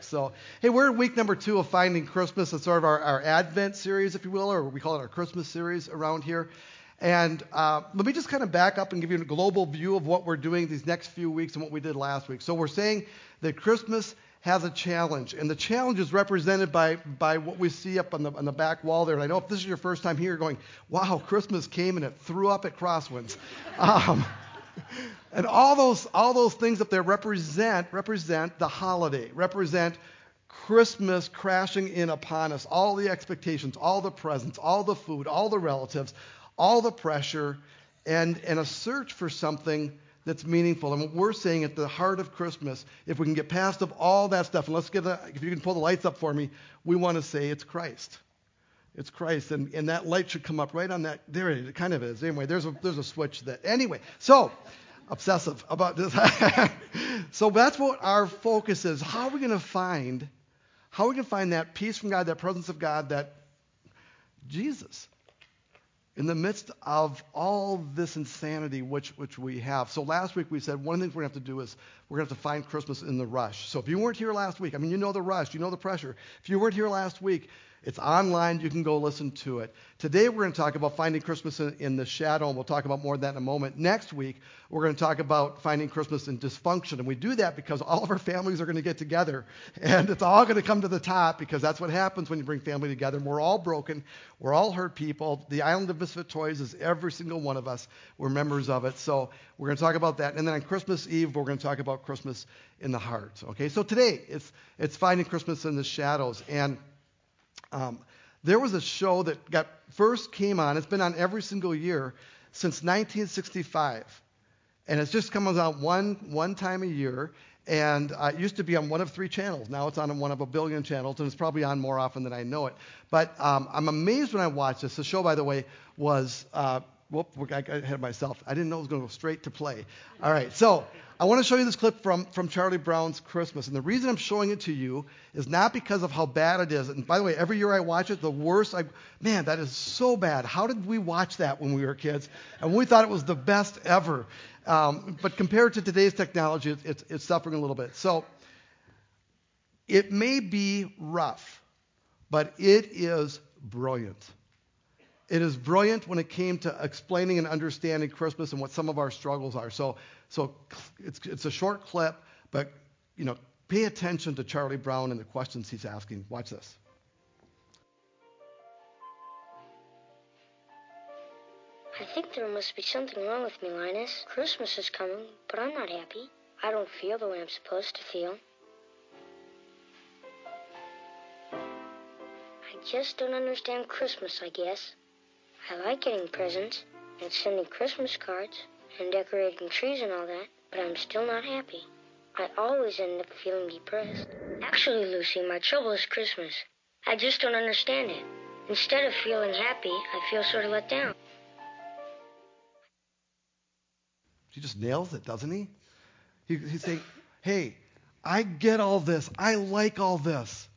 So, hey, we're in week number two of Finding Christmas. It's sort of our, our Advent series, if you will, or we call it our Christmas series around here. And uh, let me just kind of back up and give you a global view of what we're doing these next few weeks and what we did last week. So, we're saying that Christmas has a challenge, and the challenge is represented by, by what we see up on the, on the back wall there. And I know if this is your first time here, going, wow, Christmas came and it threw up at Crosswinds. Um, and all those, all those things up there represent, represent the holiday, represent Christmas crashing in upon us. All the expectations, all the presents, all the food, all the relatives, all the pressure, and, and a search for something that's meaningful. And what we're saying at the heart of Christmas, if we can get past of all that stuff, and let's get a, if you can pull the lights up for me, we want to say it's Christ. It's Christ, and, and that light should come up right on that. There it, kind of is. Anyway, there's a there's a switch that. Anyway, so obsessive about this. so that's what our focus is. How are we going to find? How are we going to find that peace from God, that presence of God, that Jesus, in the midst of all this insanity which which we have. So last week we said one of the things we're going to have to do is we're going to have to find Christmas in the rush. So if you weren't here last week, I mean you know the rush, you know the pressure. If you weren't here last week, it's online. You can go listen to it. Today, we're going to talk about finding Christmas in, the shadow, and we'll talk about more of that in a moment. Next week, we're going to talk about finding Christmas in dysfunction. And we do that because all of our families are going to get together, and it's all going to come to the top because that's what happens when you bring family together. And we're all broken. We're all hurt people. The island of misfit toys is every single one of us. We're members of it. So we're going to talk about that. And then on Christmas Eve, we're going to talk about Christmas in the heart. Okay, so today, it's, it's finding Christmas in the shadows. And um, there was a show that got first came on. It's been on every single year since 1965, and it's just comes out one one time a year. And uh, it used to be on one of three channels. Now it's on one of a billion channels, and it's probably on more often than I know it. But um, I'm amazed when I watch this. The show, by the way, was uh, whoop, I got ahead of myself. I didn't know it was going to go straight to play. All right, so I want to show you this clip from, from Charlie Brown's Christmas. And the reason I'm showing it to you is not because of how bad it is. And by the way, every year I watch it, the worst I, man, that is so bad. How did we watch that when we were kids? And we thought it was the best ever. Um, but compared to today's technology, it's, it's, it's suffering a little bit. So it may be rough, but it is brilliant. It is brilliant when it came to explaining and understanding Christmas and what some of our struggles are. So so it's, it's a short clip, but you know, pay attention to Charlie Brown and the questions he's asking. Watch this. I think there must be something wrong with me, Linus. Christmas is coming, but I'm not happy. I don't feel the way I'm supposed to feel. I just don't understand Christmas, I guess. I like getting presents and sending Christmas cards and decorating trees and all that, but I'm still not happy. I always end up feeling depressed. Actually, Lucy, my trouble is Christmas. I just don't understand it. Instead of feeling happy, I feel sort of let down. He just nails it, doesn't he? he he's saying, hey, I get all this. I like all this.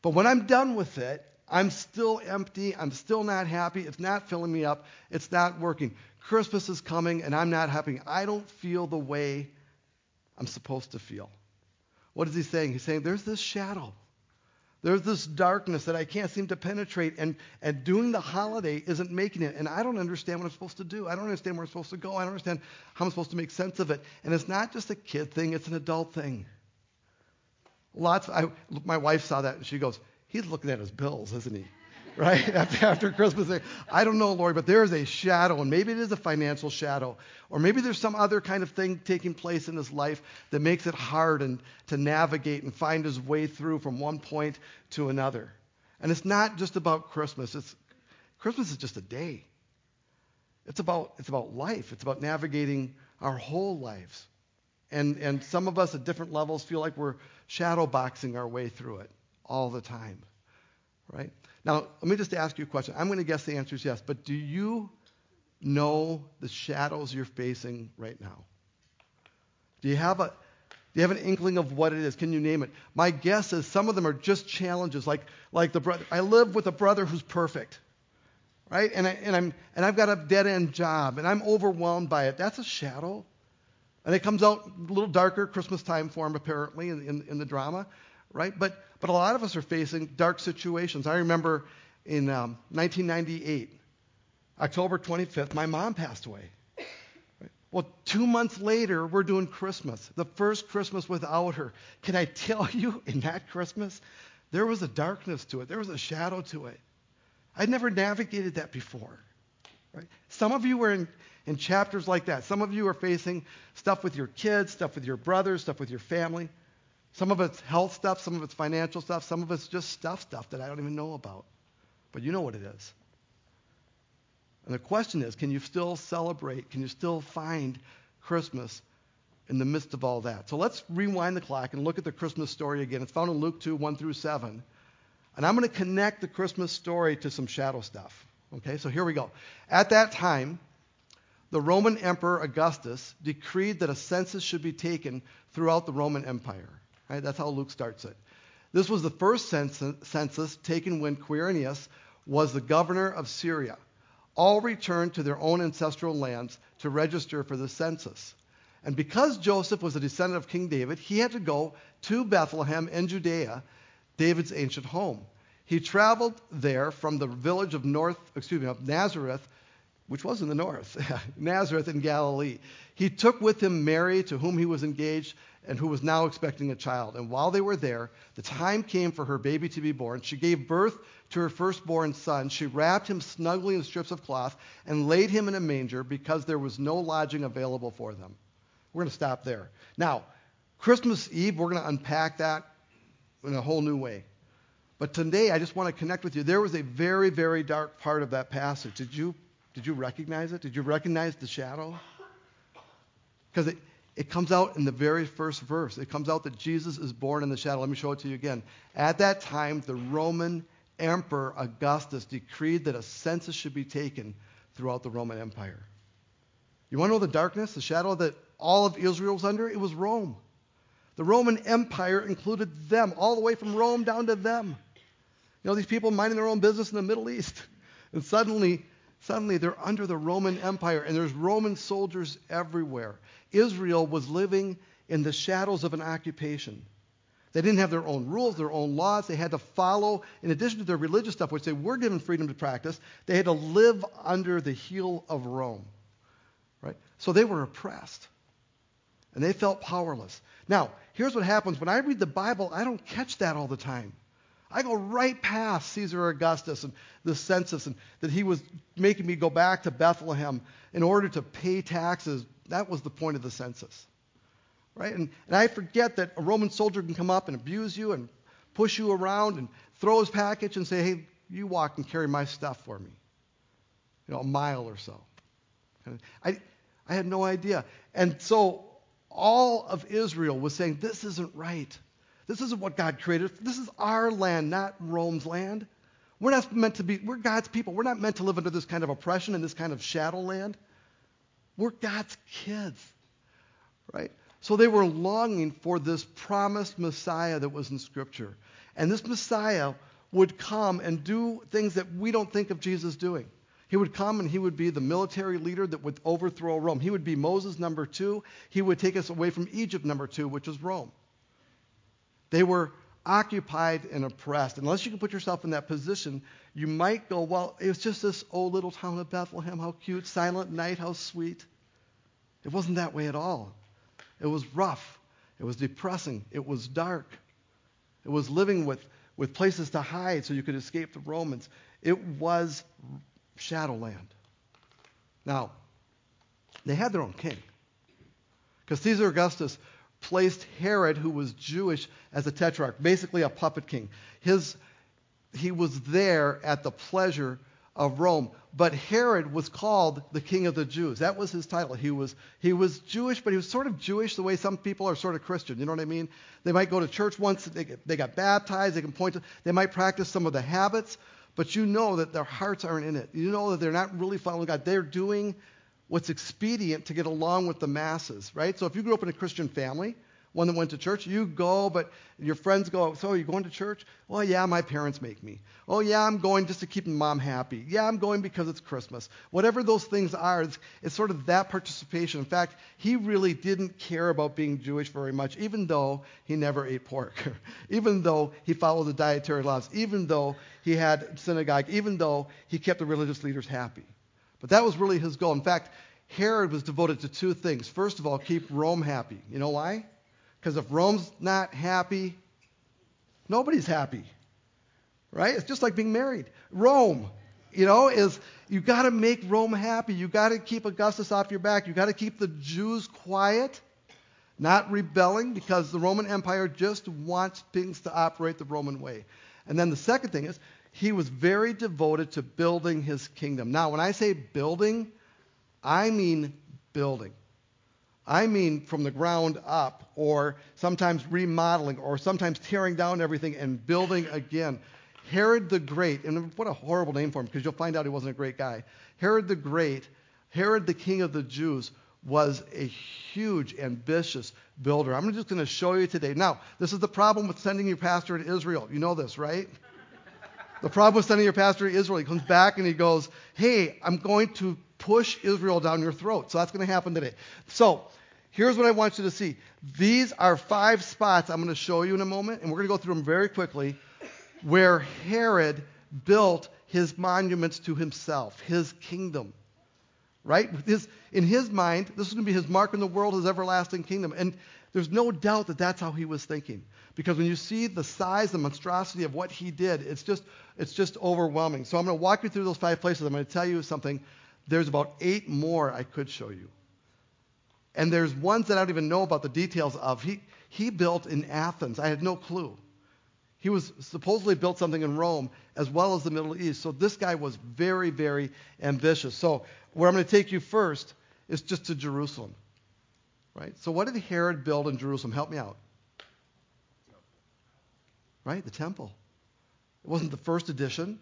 But when I'm done with it, I'm still empty. I'm still not happy. It's not filling me up. It's not working. Christmas is coming and I'm not happy. I don't feel the way I'm supposed to feel. What is he saying? He's saying there's this shadow. There's this darkness that I can't seem to penetrate, and, and doing the holiday isn't making it. And I don't understand what I'm supposed to do. I don't understand where I'm supposed to go. I don't understand how I'm supposed to make sense of it. And it's not just a kid thing, it's an adult thing. Lots. I, my wife saw that, and she goes, He's looking at his bills, isn't he? right? After, after Christmas. I don't know, Lord, but there is a shadow, and maybe it is a financial shadow, or maybe there's some other kind of thing taking place in his life that makes it hard and to navigate and find his way through from one point to another. And it's not just about Christmas. It's Christmas is just a day. It's about it's about life. It's about navigating our whole lives. And and some of us at different levels feel like we're shadow boxing our way through it all the time. Right? Now, let me just ask you a question. I'm going to guess the answer is yes, but do you know the shadows you're facing right now? Do you have a do you have an inkling of what it is? Can you name it? My guess is some of them are just challenges, like like the brother. I live with a brother who's perfect, right? And I, and I'm and I've got a dead end job, and I'm overwhelmed by it. That's a shadow, and it comes out a little darker Christmas time for him apparently in, in, in the drama, right? But, but a lot of us are facing dark situations. I remember in um, 1998, October 25th, my mom passed away. Well, two months later, we're doing Christmas, the first Christmas without her. Can I tell you, in that Christmas, there was a darkness to it, there was a shadow to it. I'd never navigated that before. Right? Some of you were in, in chapters like that. Some of you are facing stuff with your kids, stuff with your brothers, stuff with your family. Some of it's health stuff, some of it's financial stuff, some of it's just stuff stuff that I don't even know about. But you know what it is. And the question is can you still celebrate? Can you still find Christmas in the midst of all that? So let's rewind the clock and look at the Christmas story again. It's found in Luke 2 1 through 7. And I'm going to connect the Christmas story to some shadow stuff. Okay, so here we go. At that time, the Roman Emperor Augustus decreed that a census should be taken throughout the Roman Empire. Right? That's how Luke starts it. This was the first census taken when Quirinius was the governor of Syria all returned to their own ancestral lands to register for the census. And because Joseph was a descendant of King David, he had to go to Bethlehem in Judea, David's ancient home. He traveled there from the village of North, excuse me, of Nazareth, which was in the north, Nazareth in Galilee. He took with him Mary, to whom he was engaged, and who was now expecting a child. And while they were there, the time came for her baby to be born. She gave birth to her firstborn son. She wrapped him snugly in strips of cloth and laid him in a manger because there was no lodging available for them. We're going to stop there. Now, Christmas Eve, we're going to unpack that in a whole new way. But today, I just want to connect with you. There was a very, very dark part of that passage. Did you, did you recognize it? Did you recognize the shadow? Because it, it comes out in the very first verse. It comes out that Jesus is born in the shadow. Let me show it to you again. At that time, the Roman Emperor Augustus decreed that a census should be taken throughout the Roman Empire. You want to know the darkness, the shadow that all of Israel was under? It was Rome. The Roman Empire included them, all the way from Rome down to them. You know, these people minding their own business in the Middle East. And suddenly, suddenly they're under the Roman Empire, and there's Roman soldiers everywhere. Israel was living in the shadows of an occupation. They didn't have their own rules, their own laws. They had to follow, in addition to their religious stuff, which they were given freedom to practice, they had to live under the heel of Rome. Right? So they were oppressed. And they felt powerless. Now, here's what happens. When I read the Bible, I don't catch that all the time. I go right past Caesar Augustus and the census and that he was making me go back to Bethlehem in order to pay taxes. That was the point of the census right? And, and I forget that a Roman soldier can come up and abuse you and push you around and throw his package and say, hey, you walk and carry my stuff for me, you know, a mile or so. And I, I had no idea. And so all of Israel was saying, this isn't right. This isn't what God created. This is our land, not Rome's land. We're not meant to be, we're God's people. We're not meant to live under this kind of oppression and this kind of shadow land. We're God's kids, right? So they were longing for this promised Messiah that was in Scripture. And this Messiah would come and do things that we don't think of Jesus doing. He would come and he would be the military leader that would overthrow Rome. He would be Moses number two. He would take us away from Egypt number two, which is Rome. They were occupied and oppressed. Unless you can put yourself in that position, you might go, well, it was just this old little town of Bethlehem. How cute. Silent night. How sweet. It wasn't that way at all. It was rough. It was depressing. It was dark. It was living with, with places to hide so you could escape the Romans. It was Shadowland. Now, they had their own king. Because Caesar Augustus placed Herod, who was Jewish, as a tetrarch, basically a puppet king. His, he was there at the pleasure of Rome. But Herod was called the king of the Jews. That was his title. He was, he was Jewish, but he was sort of Jewish the way some people are sort of Christian. You know what I mean? They might go to church once, they, they got baptized, they can point to, they might practice some of the habits, but you know that their hearts aren't in it. You know that they're not really following God. They're doing what's expedient to get along with the masses, right? So if you grew up in a Christian family, one that went to church. You go, but your friends go, so are you going to church? Well, yeah, my parents make me. Oh, yeah, I'm going just to keep mom happy. Yeah, I'm going because it's Christmas. Whatever those things are, it's, it's sort of that participation. In fact, he really didn't care about being Jewish very much, even though he never ate pork, even though he followed the dietary laws, even though he had synagogue, even though he kept the religious leaders happy. But that was really his goal. In fact, Herod was devoted to two things. First of all, keep Rome happy. You know why? Because if Rome's not happy, nobody's happy. Right? It's just like being married. Rome, you know, is you got to make Rome happy. You got to keep Augustus off your back. You got to keep the Jews quiet, not rebelling, because the Roman Empire just wants things to operate the Roman way. And then the second thing is he was very devoted to building his kingdom. Now, when I say building, I mean building. I mean from the ground up, or sometimes remodeling, or sometimes tearing down everything and building again. Herod the Great, and what a horrible name for him because you'll find out he wasn't a great guy. Herod the Great, Herod the king of the Jews, was a huge, ambitious builder. I'm just going to show you today. Now, this is the problem with sending your pastor to Israel. You know this, right? The problem with sending your pastor to Israel, he comes back and he goes, Hey, I'm going to push Israel down your throat. So that's going to happen today. So here's what I want you to see. These are five spots I'm going to show you in a moment, and we're going to go through them very quickly, where Herod built his monuments to himself, his kingdom. Right? His, in his mind, this is going to be his mark in the world, his everlasting kingdom. And there's no doubt that that's how he was thinking. Because when you see the size, the monstrosity of what he did, it's just, it's just overwhelming. So I'm going to walk you through those five places. I'm going to tell you something there's about eight more I could show you. And there's ones that I don't even know about the details of. He, he built in Athens. I had no clue. He was supposedly built something in Rome as well as the Middle East. So this guy was very, very ambitious. So where I'm going to take you first is just to Jerusalem. Right? So what did Herod build in Jerusalem? Help me out. Right? The temple. It wasn't the first edition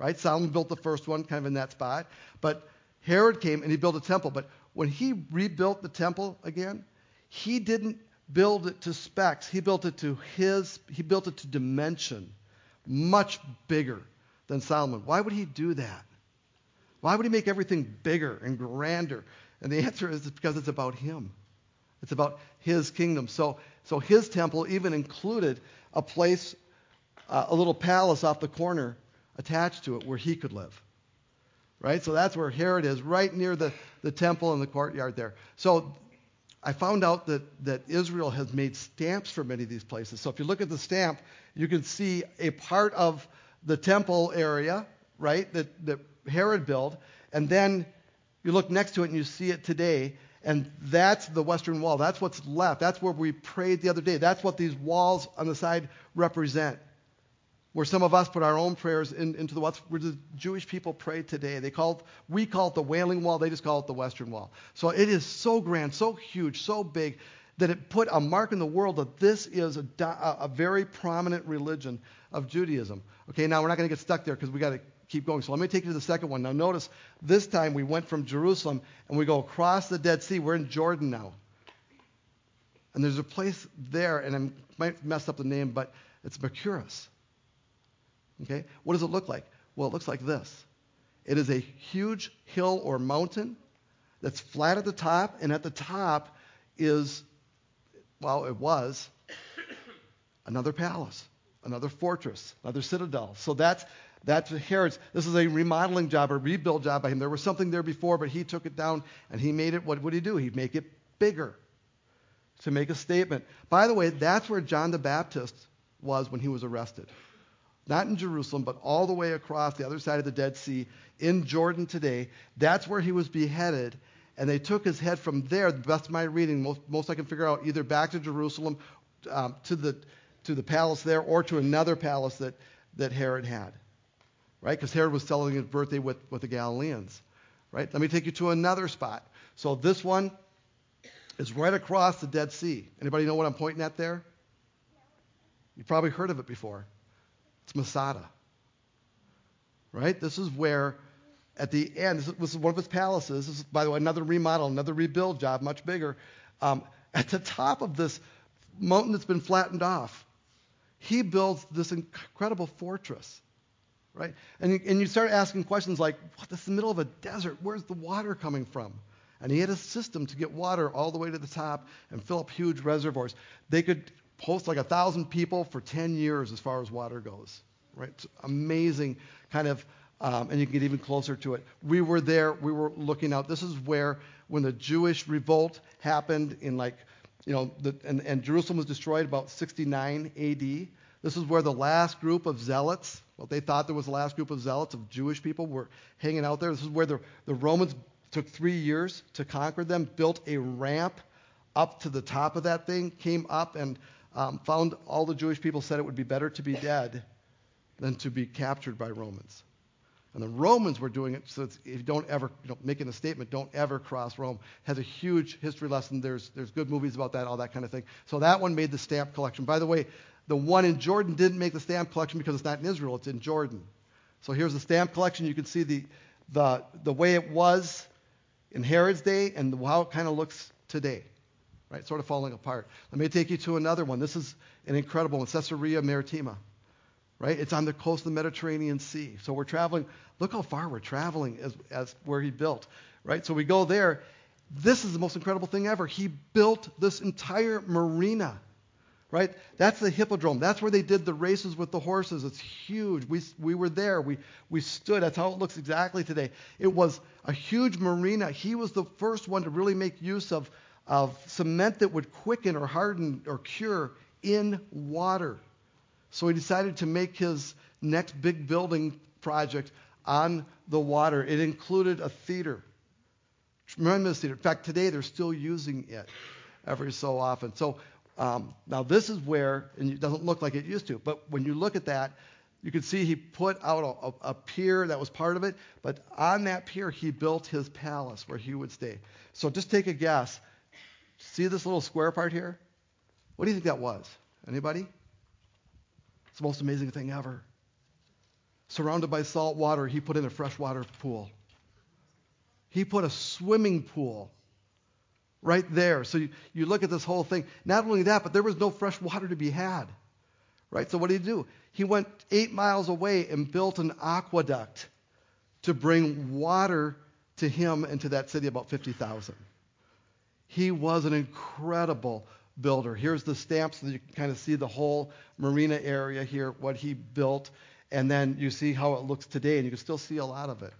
right? Solomon built the first one, kind of in that spot. But Herod came and he built a temple. But when he rebuilt the temple again, he didn't build it to specs. He built it to his, he built it to dimension, much bigger than Solomon. Why would he do that? Why would he make everything bigger and grander? And the answer is because it's about him. It's about his kingdom. So, so his temple even included a place, uh, a little palace off the corner attached to it where he could live. Right? So that's where Herod is, right near the, the temple and the courtyard there. So I found out that, that Israel has made stamps for many of these places. So if you look at the stamp, you can see a part of the temple area, right, that, that Herod built, and then you look next to it and you see it today, and that's the western wall. That's what's left. That's where we prayed the other day. That's what these walls on the side represent where some of us put our own prayers in, into the where the Jewish people pray today. They call it, we call it the Wailing Wall. They just call it the Western Wall. So it is so grand, so huge, so big that it put a mark in the world that this is a, a very prominent religion of Judaism. Okay, now we're not going to get stuck there because we got to keep going. So let me take you to the second one. Now notice this time we went from Jerusalem and we go across the Dead Sea. We're in Jordan now. And there's a place there, and I might mess up the name, but it's Mercurus. Okay? What does it look like? Well, it looks like this. It is a huge hill or mountain that's flat at the top, and at the top is, well, it was another palace, another fortress, another citadel. So that's that's Herod's. This is a remodeling job, a rebuild job by him. There was something there before, but he took it down and he made it. What would he do? He'd make it bigger to make a statement. By the way, that's where John the Baptist was when he was arrested not in Jerusalem, but all the way across the other side of the Dead Sea in Jordan today. That's where he was beheaded. And they took his head from there, the best of my reading, most, most I can figure out, either back to Jerusalem, um, to, the, to the palace there, or to another palace that, that Herod had. Right? Because Herod was celebrating his birthday with, with the Galileans. Right? Let me take you to another spot. So this one is right across the Dead Sea. Anybody know what I'm pointing at there? You've probably heard of it before. It's Masada. Right? This is where, at the end, this is one of his palaces. This is, by the way, another remodel, another rebuild job, much bigger. Um, at the top of this mountain that's been flattened off. He builds this incredible fortress, right? And you, and you start asking questions like, what, this is the middle of a desert. Where's the water coming from? And he had a system to get water all the way to the top and fill up huge reservoirs. They could host like a thousand people for 10 years as far as water goes, right? It's amazing kind of, um, and you can get even closer to it. We were there, we were looking out. This is where, when the Jewish revolt happened in like, you know, the, and, and Jerusalem was destroyed about 69 AD. This is where the last group of zealots, well, they thought there was the last group of zealots of Jewish people were hanging out there. This is where the, the Romans took three years to conquer them, built a ramp up to the top of that thing, came up and um, found all the Jewish people said it would be better to be dead than to be captured by Romans. And the Romans were doing it so if you don't ever, you know, making a statement, don't ever cross Rome. Has a huge history lesson. There's, there's good movies about that, all that kind of thing. So that one made the stamp collection. By the way, the one in Jordan didn't make the stamp collection because it's not in Israel, it's in Jordan. So here's the stamp collection. You can see the, the, the way it was in Herod's day and how it kind of looks today, right? Sort of falling apart. Let me take you to another one. This is an incredible one, Caesarea Maritima, right? It's on the coast of the Mediterranean Sea. So we're traveling. Look how far we're traveling as, as where he built, right? So we go there. This is the most incredible thing ever. He built this entire marina right? That's the hippodrome. That's where they did the races with the horses. It's huge. We, we were there. We, we stood. That's how it looks exactly today. It was a huge marina. He was the first one to really make use of, of cement that would quicken or harden or cure in water. So he decided to make his next big building project on the water. It included a theater. Tremendous theater. In fact, today they're still using it every so often. So um, now, this is where, and it doesn't look like it used to, but when you look at that, you can see he put out a, a, pier that was part of it, but on that pier, he built his palace where he would stay. So just take a guess. See this little square part here? What do you think that was? Anybody? The most amazing thing ever. Surrounded by salt water, he put in a freshwater pool. He put a swimming pool right there. So you, you look at this whole thing. Not only that, but there was no fresh water to be had. Right? So what did he do? He went eight miles away and built an aqueduct to bring water to him and to that city, about 50,000. He was an incredible builder. Here's the stamps that you can kind of see the whole marina area here, what he built, and then you see how it looks today, and you can still see a lot of it.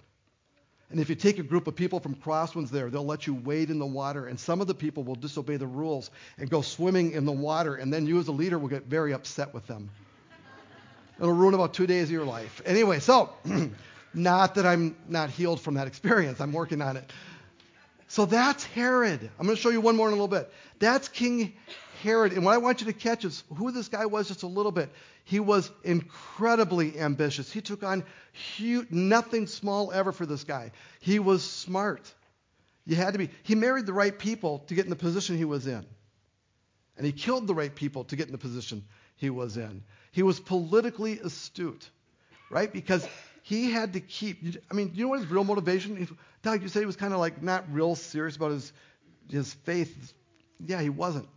And if you take a group of people from Crosswinds there, they'll let you wade in the water, and some of the people will disobey the rules and go swimming in the water, and then you as a leader will get very upset with them. It'll ruin about two days of your life. Anyway, so not that I'm not healed from that experience, I'm working on it. So that's Herod. I'm going to show you one more in a little bit. That's King Herod. And what I want you to catch is who this guy was just a little bit. He was incredibly ambitious. He took on huge, nothing small ever for this guy. He was smart. You had to be. He married the right people to get in the position he was in. And he killed the right people to get in the position he was in. He was politically astute, right? Because he had to keep. I mean, you know what his real motivation? Doug, you said he was kind of like not real serious about his his faith. Yeah, he wasn't.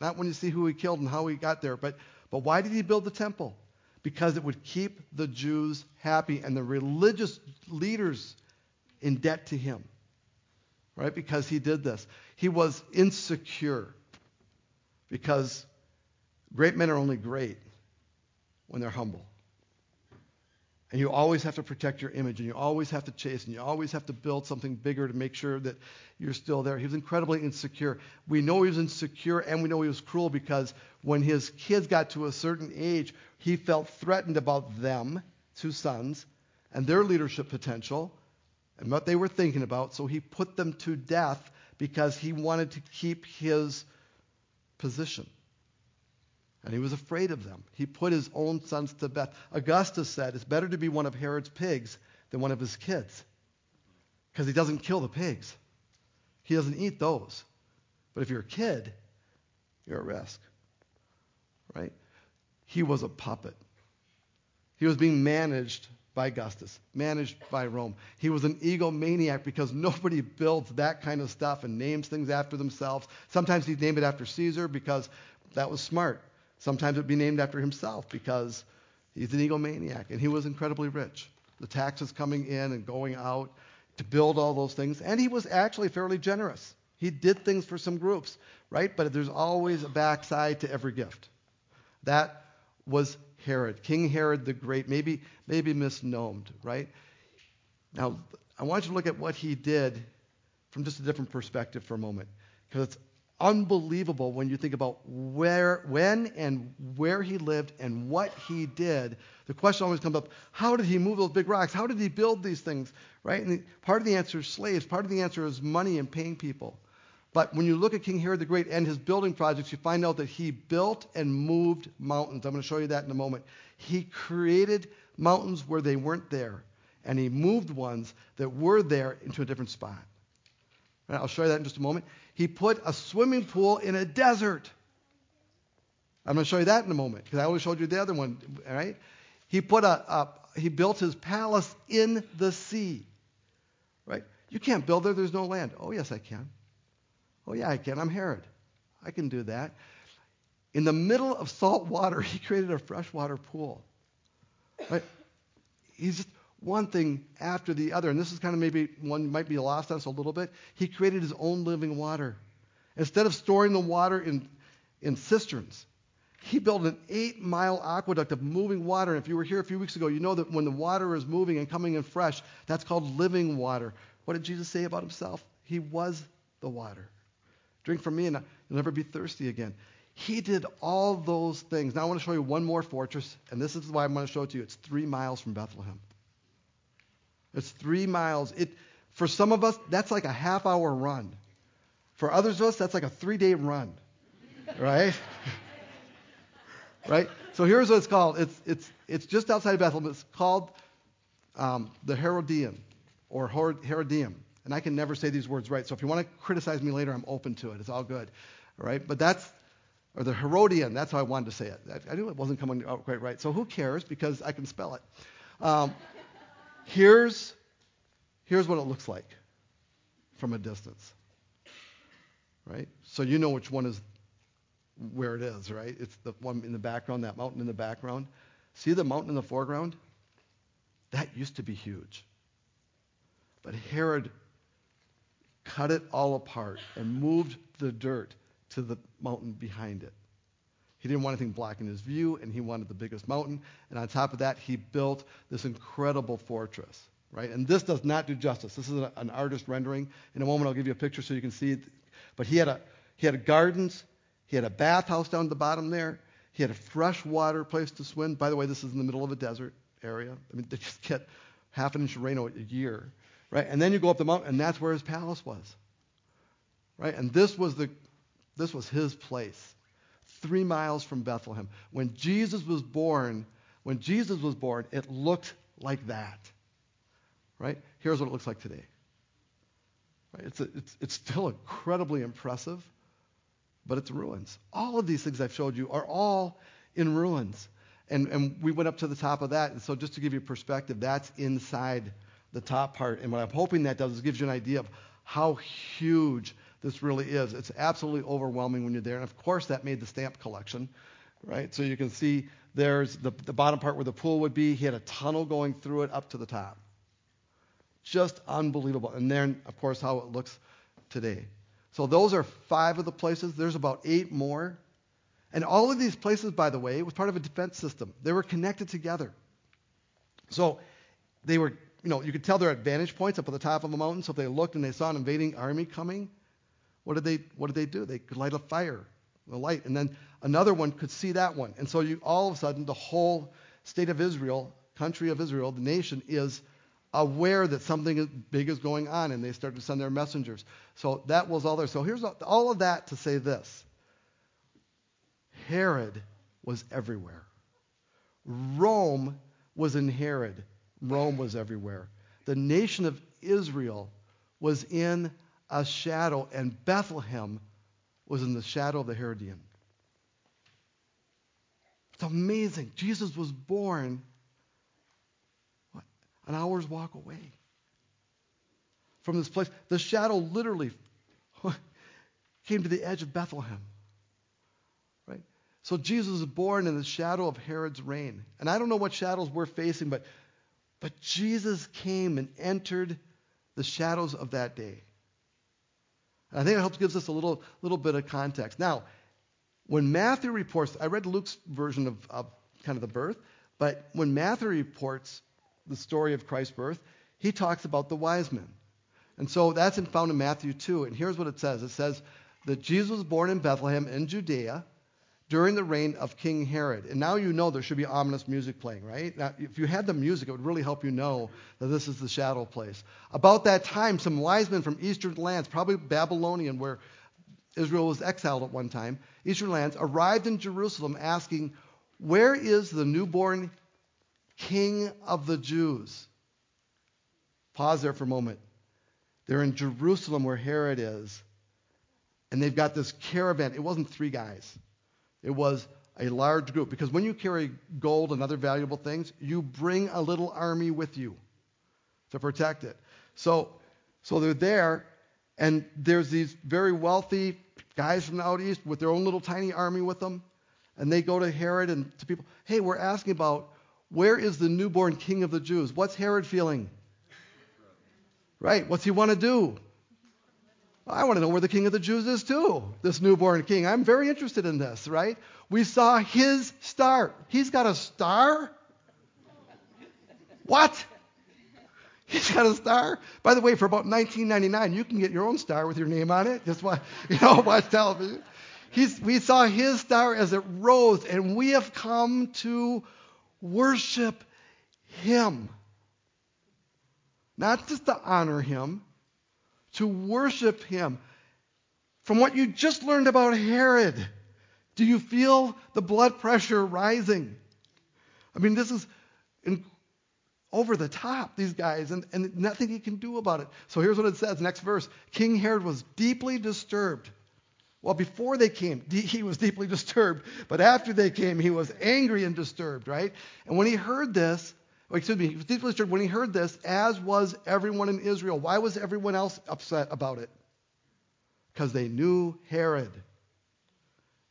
Not when you see who he killed and how he got there, but but why did he build the temple? Because it would keep the Jews happy and the religious leaders in debt to him. Right? Because he did this. He was insecure. Because great men are only great when they're humble. And you always have to protect your image, and you always have to chase, and you always have to build something bigger to make sure that you're still there. He was incredibly insecure. We know he was insecure, and we know he was cruel because when his kids got to a certain age, he felt threatened about them, two sons, and their leadership potential, and what they were thinking about. So he put them to death because he wanted to keep his position. And he was afraid of them. He put his own sons to death. Augustus said it's better to be one of Herod's pigs than one of his kids. Because he doesn't kill the pigs, he doesn't eat those. But if you're a kid, you're at risk. Right? He was a puppet. He was being managed by Augustus, managed by Rome. He was an egomaniac because nobody builds that kind of stuff and names things after themselves. Sometimes he'd name it after Caesar because that was smart. Sometimes it would be named after himself because he's an egomaniac and he was incredibly rich. The taxes coming in and going out to build all those things. And he was actually fairly generous. He did things for some groups, right? But there's always a backside to every gift. That was Herod, King Herod the Great, maybe, maybe misnomed, right? Now, I want you to look at what he did from just a different perspective for a moment, because it's unbelievable when you think about where, when and where he lived and what he did. The question always comes up, how did he move those big rocks? How did he build these things, right? And the, part of the answer is slaves. Part of the answer is money and paying people. But when you look at King Herod the Great and his building projects, you find out that he built and moved mountains. I'm going to show you that in a moment. He created mountains where they weren't there, and he moved ones that were there into a different spot. I'll show you that in just a moment. He put a swimming pool in a desert. I'm going to show you that in a moment because I always showed you the other one, right? He put a, a he built his palace in the sea. Right? You can't build there, there's no land. Oh, yes, I can. Oh, yeah, I can. I'm Herod. I can do that. In the middle of salt water, he created a freshwater pool. Right? He's just one thing after the other. And this is kind of maybe one might be lost on us a little bit. He created his own living water. Instead of storing the water in, in cisterns, he built an eight mile aqueduct of moving water. And if you were here a few weeks ago, you know that when the water is moving and coming in fresh, that's called living water. What did Jesus say about himself? He was the water. Drink from me and you'll never be thirsty again. He did all those things. Now I want to show you one more fortress, and this is why I'm going to show it to you. It's three miles from Bethlehem. It's three miles. It, for some of us, that's like a half hour run. For others of us, that's like a three day run. Right? right? So here's what it's called. It's, it's, it's just outside of Bethlehem. It's called um, the Herodian or Herodium and I can never say these words right. So if you want to criticize me later, I'm open to it. It's all good. All right? But that's, or the Herodian, that's how I wanted to say it. I, I knew it wasn't coming out quite right. So who cares? Because I can spell it. Um, here's, here's what it looks like from a distance. Right? So you know which one is where it is, right? It's the one in the background, that mountain in the background. See the mountain in the foreground? That used to be huge. But Herod cut it all apart and moved the dirt to the mountain behind it. He didn't want anything blocking his view, and he wanted the biggest mountain. And on top of that, he built this incredible fortress, right? And this does not do justice. This is an artist rendering. In a moment, I'll give you a picture so you can see it. But he had a he had a gardens. He had a bathhouse down at the bottom there. He had a freshwater place to swim. By the way, this is in the middle of a desert area. I mean, they just get half an inch of rain a year. Right? And then you go up the mountain, and that's where his palace was. Right? And this was the this was his place. Three miles from Bethlehem. When Jesus was born, when Jesus was born, it looked like that. Right? Here's what it looks like today. Right? It's, a, it's, it's still incredibly impressive, but it's ruins. All of these things I've showed you are all in ruins. And, and we went up to the top of that. And so, just to give you perspective, that's inside the top part. And what I'm hoping that does is gives you an idea of how huge this really is. It's absolutely overwhelming when you're there. And of course, that made the stamp collection, right? So you can see there's the, the bottom part where the pool would be. He had a tunnel going through it up to the top. Just unbelievable. And then, of course, how it looks today. So those are five of the places. There's about eight more. And all of these places, by the way, was part of a defense system. They were connected together. So they were you know, you could tell they're at vantage points up at the top of a mountain. So if they looked and they saw an invading army coming, what did they what did they do? They could light a fire, a light, and then another one could see that one. And so you all of a sudden the whole state of Israel, country of Israel, the nation is aware that something big is going on, and they start to send their messengers. So that was all there. So here's all of that to say this: Herod was everywhere. Rome was in Herod. Rome was everywhere. The nation of Israel was in a shadow, and Bethlehem was in the shadow of the Herodian. It's amazing. Jesus was born what, an hour's walk away from this place. The shadow literally came to the edge of Bethlehem. Right? So Jesus was born in the shadow of Herod's reign. And I don't know what shadows we're facing, but, but Jesus came and entered the shadows of that day. I think it helps gives us a little, little bit of context. Now, when Matthew reports, I read Luke's version of, of kind of the birth, but when Matthew reports the story of Christ's birth, he talks about the wise men. And so that's found in Matthew 2. And here's what it says it says that Jesus was born in Bethlehem in Judea during the reign of King Herod. And now you know there should be ominous music playing, right? Now, if you had the music, it would really help you know that this is the shadow place. About that time, some wise men from eastern lands, probably Babylonian, where Israel was exiled at one time, eastern lands, arrived in Jerusalem asking, Where is the newborn king of the Jews? Pause there for a moment. They're in Jerusalem where Herod is, and they've got this caravan. It wasn't three guys. It was a large group. Because when you carry gold and other valuable things, you bring a little army with you to protect it. So, so they're there, and there's these very wealthy guys from the out east with their own little tiny army with them. And they go to Herod and to people, hey, we're asking about where is the newborn king of the Jews? What's Herod feeling? Right, what's he want to do? I want to know where the king of the Jews is too, this newborn king. I'm very interested in this, right? We saw his star. He's got a star? What? He's got a star. By the way, for about 19.99, you can get your own star with your name on it. Just watch, you know, watch television. He's, we saw his star as it rose, and we have come to worship him. Not just to honor him, to worship him. From what you just learned about Herod, do you feel the blood pressure rising? I mean, this is in, over the top, these guys, and, and nothing he can do about it. So here's what it says next verse King Herod was deeply disturbed. Well, before they came, he was deeply disturbed, but after they came, he was angry and disturbed, right? And when he heard this, Oh, excuse me, deeply disturbed when he heard this, as was everyone in Israel. Why was everyone else upset about it? Because they knew Herod.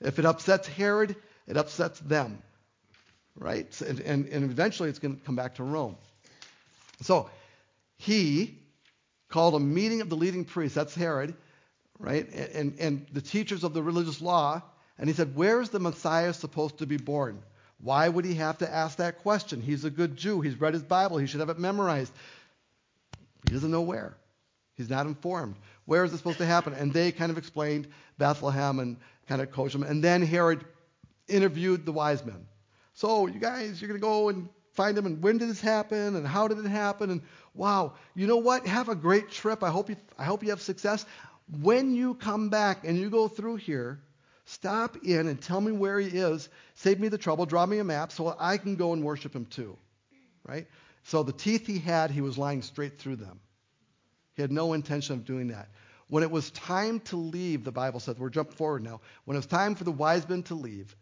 If it upsets Herod, it upsets them. Right? And, and, and eventually it's going to come back to Rome. So he called a meeting of the leading priests, that's Herod, right? And, and the teachers of the religious law, and he said, Where's the Messiah supposed to be born? Why would he have to ask that question? He's a good Jew. He's read his Bible. He should have it memorized. He doesn't know where. He's not informed. Where is this supposed to happen? And they kind of explained Bethlehem and kind of coached him. And then Herod interviewed the wise men. So, you guys, you're going to go and find him. And when did this happen? And how did it happen? And wow, you know what? Have a great trip. I hope you, I hope you have success. When you come back and you go through here, Stop in and tell me where he is. Save me the trouble. Draw me a map so I can go and worship him too. Right? So the teeth he had, he was lying straight through them. He had no intention of doing that. When it was time to leave, the Bible says, we're jumping forward now. When it was time for the wise men to leave,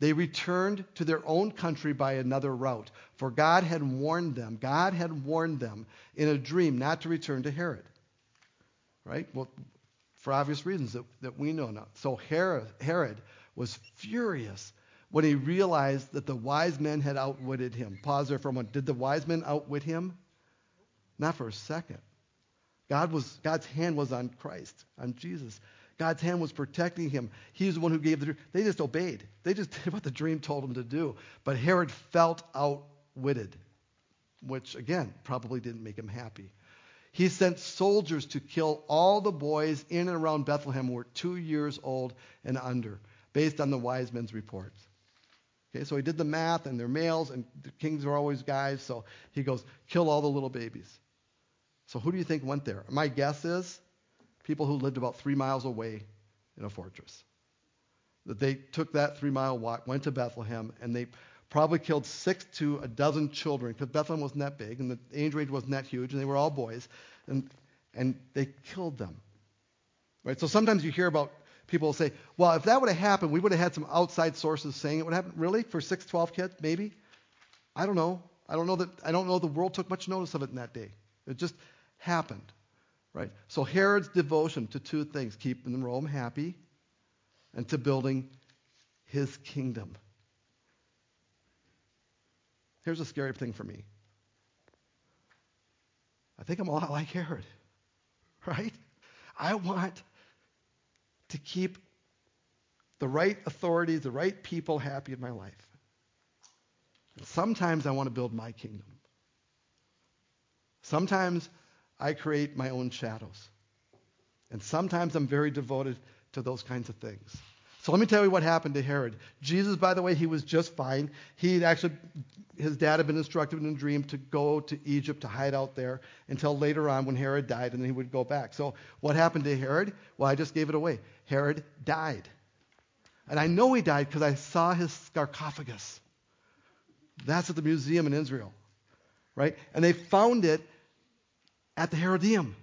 they returned to their own country by another route. For God had warned them, God had warned them in a dream not to return to Herod. Right? Well, for obvious reasons that, that we know now. So Herod, Herod was furious when he realized that the wise men had outwitted him. Pause there for a moment. Did the wise men outwit him? Not for a second. God was, God's hand was on Christ, on Jesus. God's hand was protecting him. He's the one who gave the dream. They just obeyed. They just did what the dream told them to do. But Herod felt outwitted, which, again, probably didn't make him happy. He sent soldiers to kill all the boys in and around Bethlehem who were two years old and under, based on the wise men's reports. Okay, so he did the math, and they're males, and the kings are always guys, so he goes, kill all the little babies. So who do you think went there? My guess is people who lived about three miles away in a fortress. That they took that three mile walk, went to Bethlehem, and they probably killed six to a dozen children because Bethlehem wasn't that big and the age range wasn't that huge and they were all boys. And, and they killed them. Right? So sometimes you hear about people say, well, if that would have happened, we would have had some outside sources saying it would happen. Really? For six, 12 kids? Maybe? I don't know. I don't know that I don't know the world took much notice of it in that day. It just happened. Right? So Herod's devotion to two things, keeping Rome happy and to building his kingdom. Here's a scary thing for me. I think I'm a lot like Herod, right? I want to keep the right authorities, the right people happy in my life. And sometimes I want to build my kingdom. Sometimes I create my own shadows. And sometimes I'm very devoted to those kinds of things. So let me tell you what happened to Herod. Jesus, by the way, he was just fine. He actually, his dad had been instructed in a dream to go to Egypt to hide out there until later on when Herod died, and then he would go back. So what happened to Herod? Well, I just gave it away. Herod died. And I know he died because I saw his sarcophagus. That's at the museum in Israel, right? And they found it at the Herodium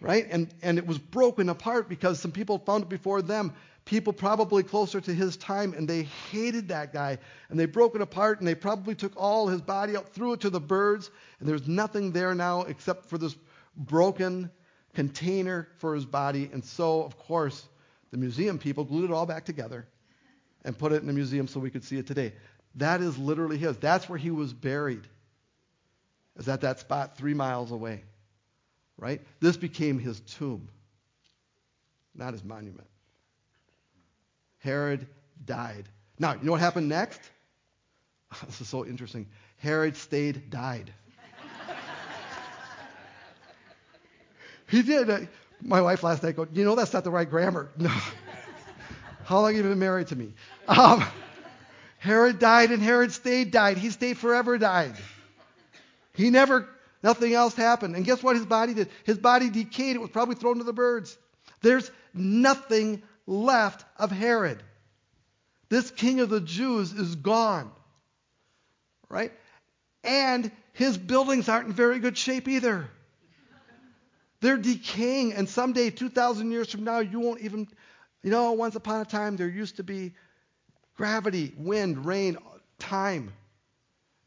right? And, and it was broken apart because some people found it before them, people probably closer to his time, and they hated that guy. And they broke it apart, and they probably took all his body out, threw it to the birds, and there's nothing there now except for this broken container for his body. And so, of course, the museum people glued it all back together and put it in the museum so we could see it today. That is literally his. That's where he was buried, is at that spot three miles away right? This became his tomb, not his monument. Herod died. Now, you know what happened next? This is so interesting. Herod stayed, died. he did. Uh, my wife last night go, you know that's not the right grammar. No. How long have you been married to me? Um, Herod died and Herod stayed, died. He stayed forever, died. He never Nothing else happened. And guess what his body did? His body decayed. It was probably thrown to the birds. There's nothing left of Herod. This king of the Jews is gone. Right? And his buildings aren't in very good shape either. They're decaying, and someday, 2,000 years from now, you won't even, you know, once upon a time, there used to be gravity, wind, rain, time.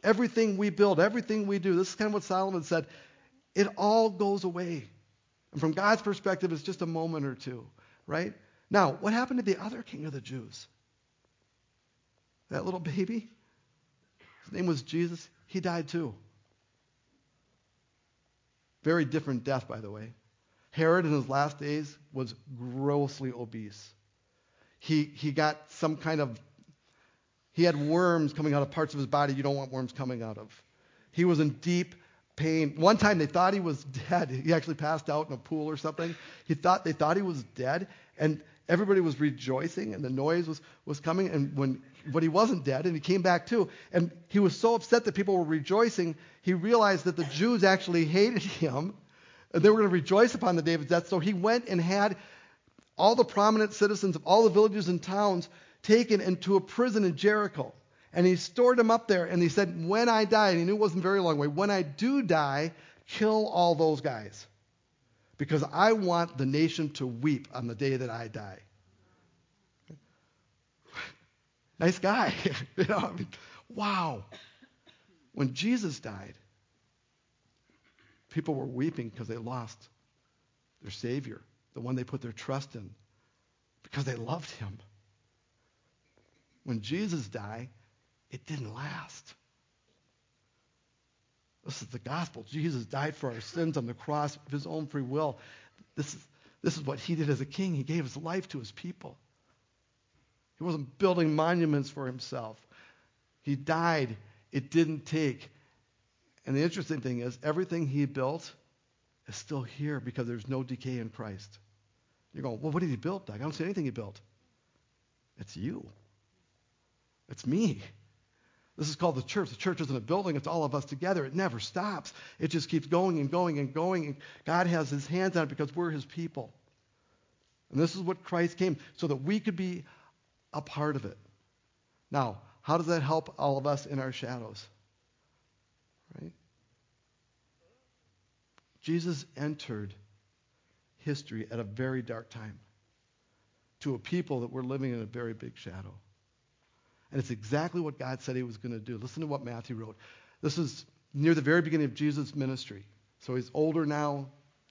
Everything we build, everything we do, this is kind of what Solomon said, it all goes away. And from God's perspective, it's just a moment or two, right? Now, what happened to the other king of the Jews? That little baby? His name was Jesus. He died too. Very different death, by the way. Herod, in his last days, was grossly obese. He, he got some kind of he had worms coming out of parts of his body you don't want worms coming out of. He was in deep pain. One time they thought he was dead. He actually passed out in a pool or something. He thought they thought he was dead, and everybody was rejoicing, and the noise was, was coming. And when but he wasn't dead, and he came back too. And he was so upset that people were rejoicing, he realized that the Jews actually hated him, and they were going to rejoice upon the day of his death. So he went and had all the prominent citizens of all the villages and towns taken into a prison in Jericho. And he stored him up there, and he said, When I die, and he knew it wasn't very long way, when I do die, kill all those guys. Because I want the nation to weep on the day that I die. nice guy. you know, I mean, wow. When Jesus died, people were weeping because they lost their Savior, the one they put their trust in, because they loved him when Jesus died, it didn't last. This is the gospel. Jesus died for our sins on the cross of his own free will. This is, this is what he did as a king. He gave his life to his people. He wasn't building monuments for himself. He died. It didn't take. And the interesting thing is, everything he built is still here because there's no decay in Christ. You're going, well, what did he build, Doug? I don't see anything he built. It's you. It's me. This is called the church. The church isn't a building, it's all of us together. It never stops. It just keeps going and going and going. And God has his hands on it because we're his people. And this is what Christ came so that we could be a part of it. Now, how does that help all of us in our shadows? Right? Jesus entered history at a very dark time to a people that were living in a very big shadow. And it's exactly what God said he was going to do. Listen to what Matthew wrote. This is near the very beginning of Jesus' ministry. So he's older now,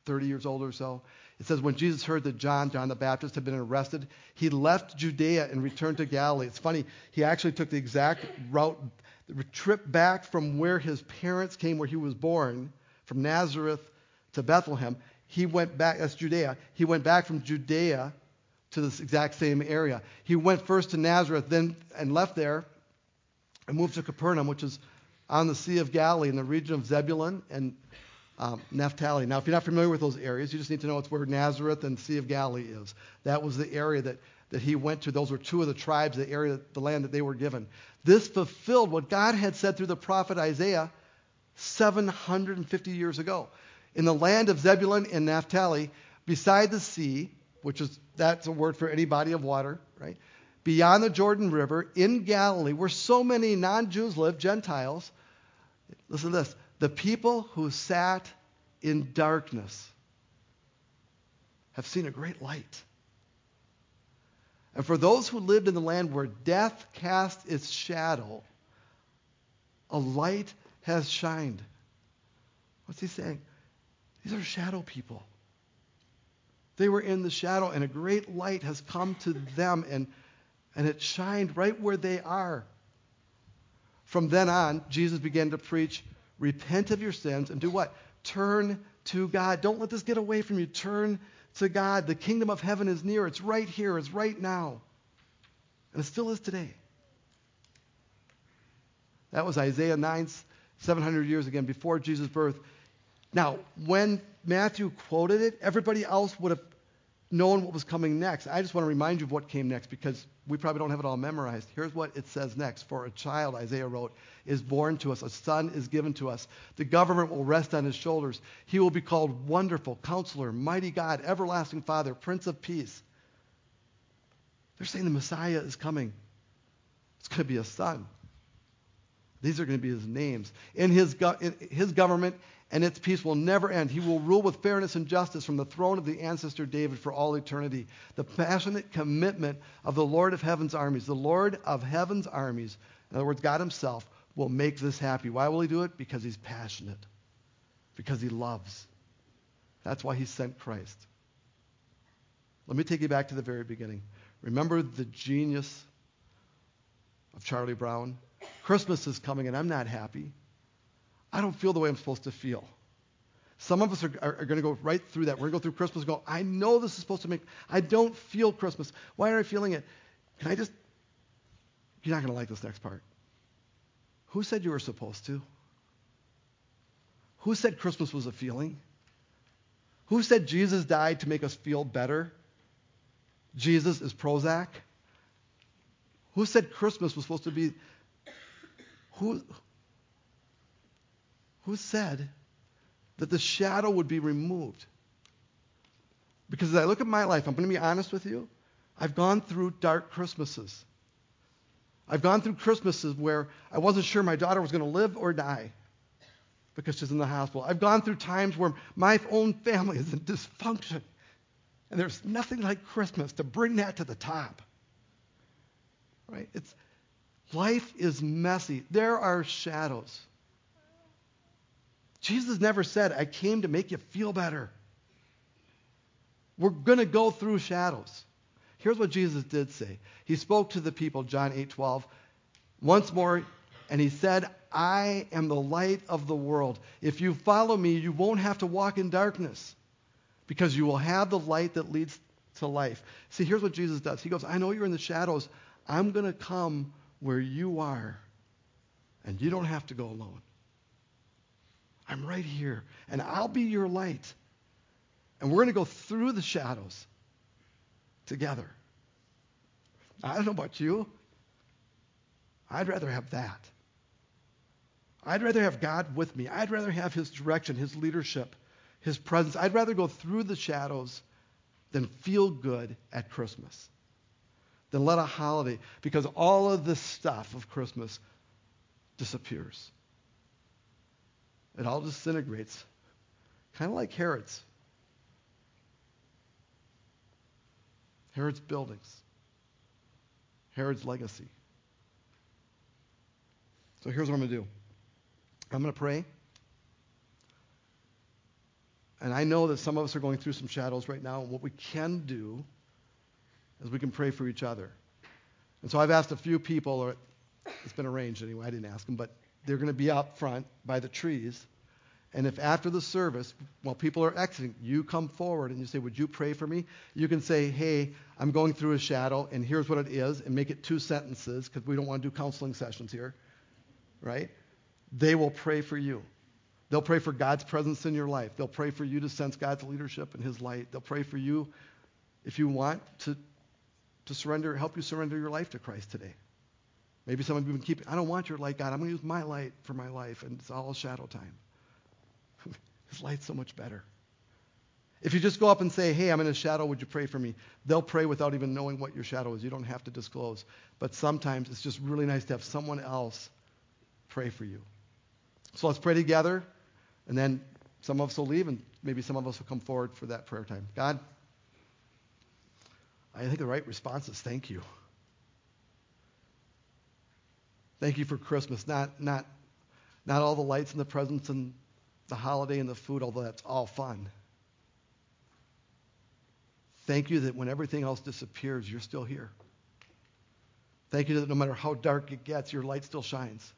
30 years old or so. It says, when Jesus heard that John, John the Baptist, had been arrested, he left Judea and returned to Galilee. It's funny, he actually took the exact route, the trip back from where his parents came, where he was born, from Nazareth to Bethlehem. He went back, that's Judea. He went back from Judea to this exact same area. He went first to Nazareth, then and left there and moved to Capernaum, which is on the Sea of Galilee in the region of Zebulun and um, Naphtali. Now, if you're not familiar with those areas, you just need to know it's where Nazareth and Sea of Galilee is. That was the area that, that he went to. Those were two of the tribes, the area, the land that they were given. This fulfilled what God had said through the prophet Isaiah 750 years ago. In the land of Zebulun and Naphtali, beside the sea, which is that's a word for any body of water, right? Beyond the Jordan River in Galilee, where so many non-Jews live, Gentiles. Listen to this: the people who sat in darkness have seen a great light. And for those who lived in the land where death cast its shadow, a light has shined. What's he saying? These are shadow people. They were in the shadow, and a great light has come to them, and, and it shined right where they are. From then on, Jesus began to preach repent of your sins and do what? Turn to God. Don't let this get away from you. Turn to God. The kingdom of heaven is near. It's right here. It's right now. And it still is today. That was Isaiah 9, 700 years again, before Jesus' birth. Now, when Matthew quoted it, everybody else would have known what was coming next. I just want to remind you of what came next because we probably don't have it all memorized. Here's what it says next. For a child, Isaiah wrote, is born to us, a son is given to us. The government will rest on his shoulders. He will be called Wonderful, Counselor, Mighty God, Everlasting Father, Prince of Peace. They're saying the Messiah is coming. It's going to be a son. These are going to be his names. In his, go- in his government and its peace will never end. He will rule with fairness and justice from the throne of the ancestor David for all eternity. The passionate commitment of the Lord of heaven's armies, the Lord of heaven's armies, in other words, God himself, will make this happy. Why will he do it? Because he's passionate, because he loves. That's why he sent Christ. Let me take you back to the very beginning. Remember the genius of Charlie Brown? Christmas is coming and I'm not happy. I don't feel the way I'm supposed to feel. Some of us are, are, are going to go right through that. We're going to go through Christmas and go, I know this is supposed to make, I don't feel Christmas. Why aren't I feeling it? Can I just, you're not going to like this next part. Who said you were supposed to? Who said Christmas was a feeling? Who said Jesus died to make us feel better? Jesus is Prozac? Who said Christmas was supposed to be? Who, who said that the shadow would be removed? Because as I look at my life, I'm going to be honest with you. I've gone through dark Christmases. I've gone through Christmases where I wasn't sure my daughter was going to live or die because she's in the hospital. I've gone through times where my own family is in dysfunction. And there's nothing like Christmas to bring that to the top. Right? It's life is messy. There are shadows. Jesus never said, I came to make you feel better. We're going to go through shadows. Here's what Jesus did say. He spoke to the people, John 8:12, once more, and he said, I am the light of the world. If you follow me, you won't have to walk in darkness because you will have the light that leads to life. See, here's what Jesus does. He goes, I know you're in the shadows. I'm going to come where you are, and you don't have to go alone. I'm right here, and I'll be your light. And we're going to go through the shadows together. I don't know about you. I'd rather have that. I'd rather have God with me. I'd rather have His direction, His leadership, His presence. I'd rather go through the shadows than feel good at Christmas. Than let a holiday, because all of this stuff of Christmas disappears. It all disintegrates, kind of like Herod's. Herod's buildings, Herod's legacy. So here's what I'm going to do I'm going to pray. And I know that some of us are going through some shadows right now, and what we can do is we can pray for each other. And so I've asked a few people, or it's been arranged anyway, I didn't ask them, but they're going to be out front by the trees. And if after the service, while people are exiting, you come forward and you say, Would you pray for me? You can say, Hey, I'm going through a shadow, and here's what it is, and make it two sentences, because we don't want to do counseling sessions here, right? They will pray for you. They'll pray for God's presence in your life. They'll pray for you to sense God's leadership and His light. They'll pray for you if you want to, to surrender, help you surrender your life to Christ today. Maybe some of you have been keeping, I don't want your light, God. I'm going to use my light for my life, and it's all shadow time. His light's so much better. If you just go up and say, hey, I'm in a shadow, would you pray for me? They'll pray without even knowing what your shadow is. You don't have to disclose. But sometimes it's just really nice to have someone else pray for you. So let's pray together, and then some of us will leave, and maybe some of us will come forward for that prayer time. God, I think the right response is thank you. Thank you for Christmas, not, not, not all the lights and the presents and the holiday and the food, although that's all fun. Thank you that when everything else disappears, you're still here. Thank you that no matter how dark it gets, your light still shines.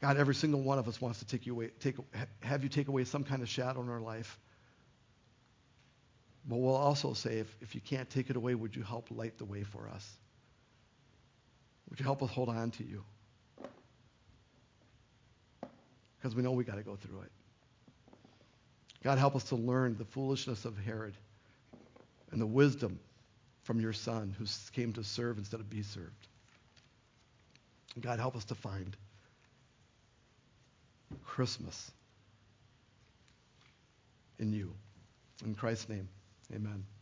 God, every single one of us wants to take you away, take, have you take away some kind of shadow in our life. But we'll also say, if, if you can't take it away, would you help light the way for us? Would you help us hold on to you? because we know we got to go through it. God, help us to learn the foolishness of Herod and the wisdom from your son who came to serve instead of be served. God, help us to find Christmas in you. In Christ's name, amen.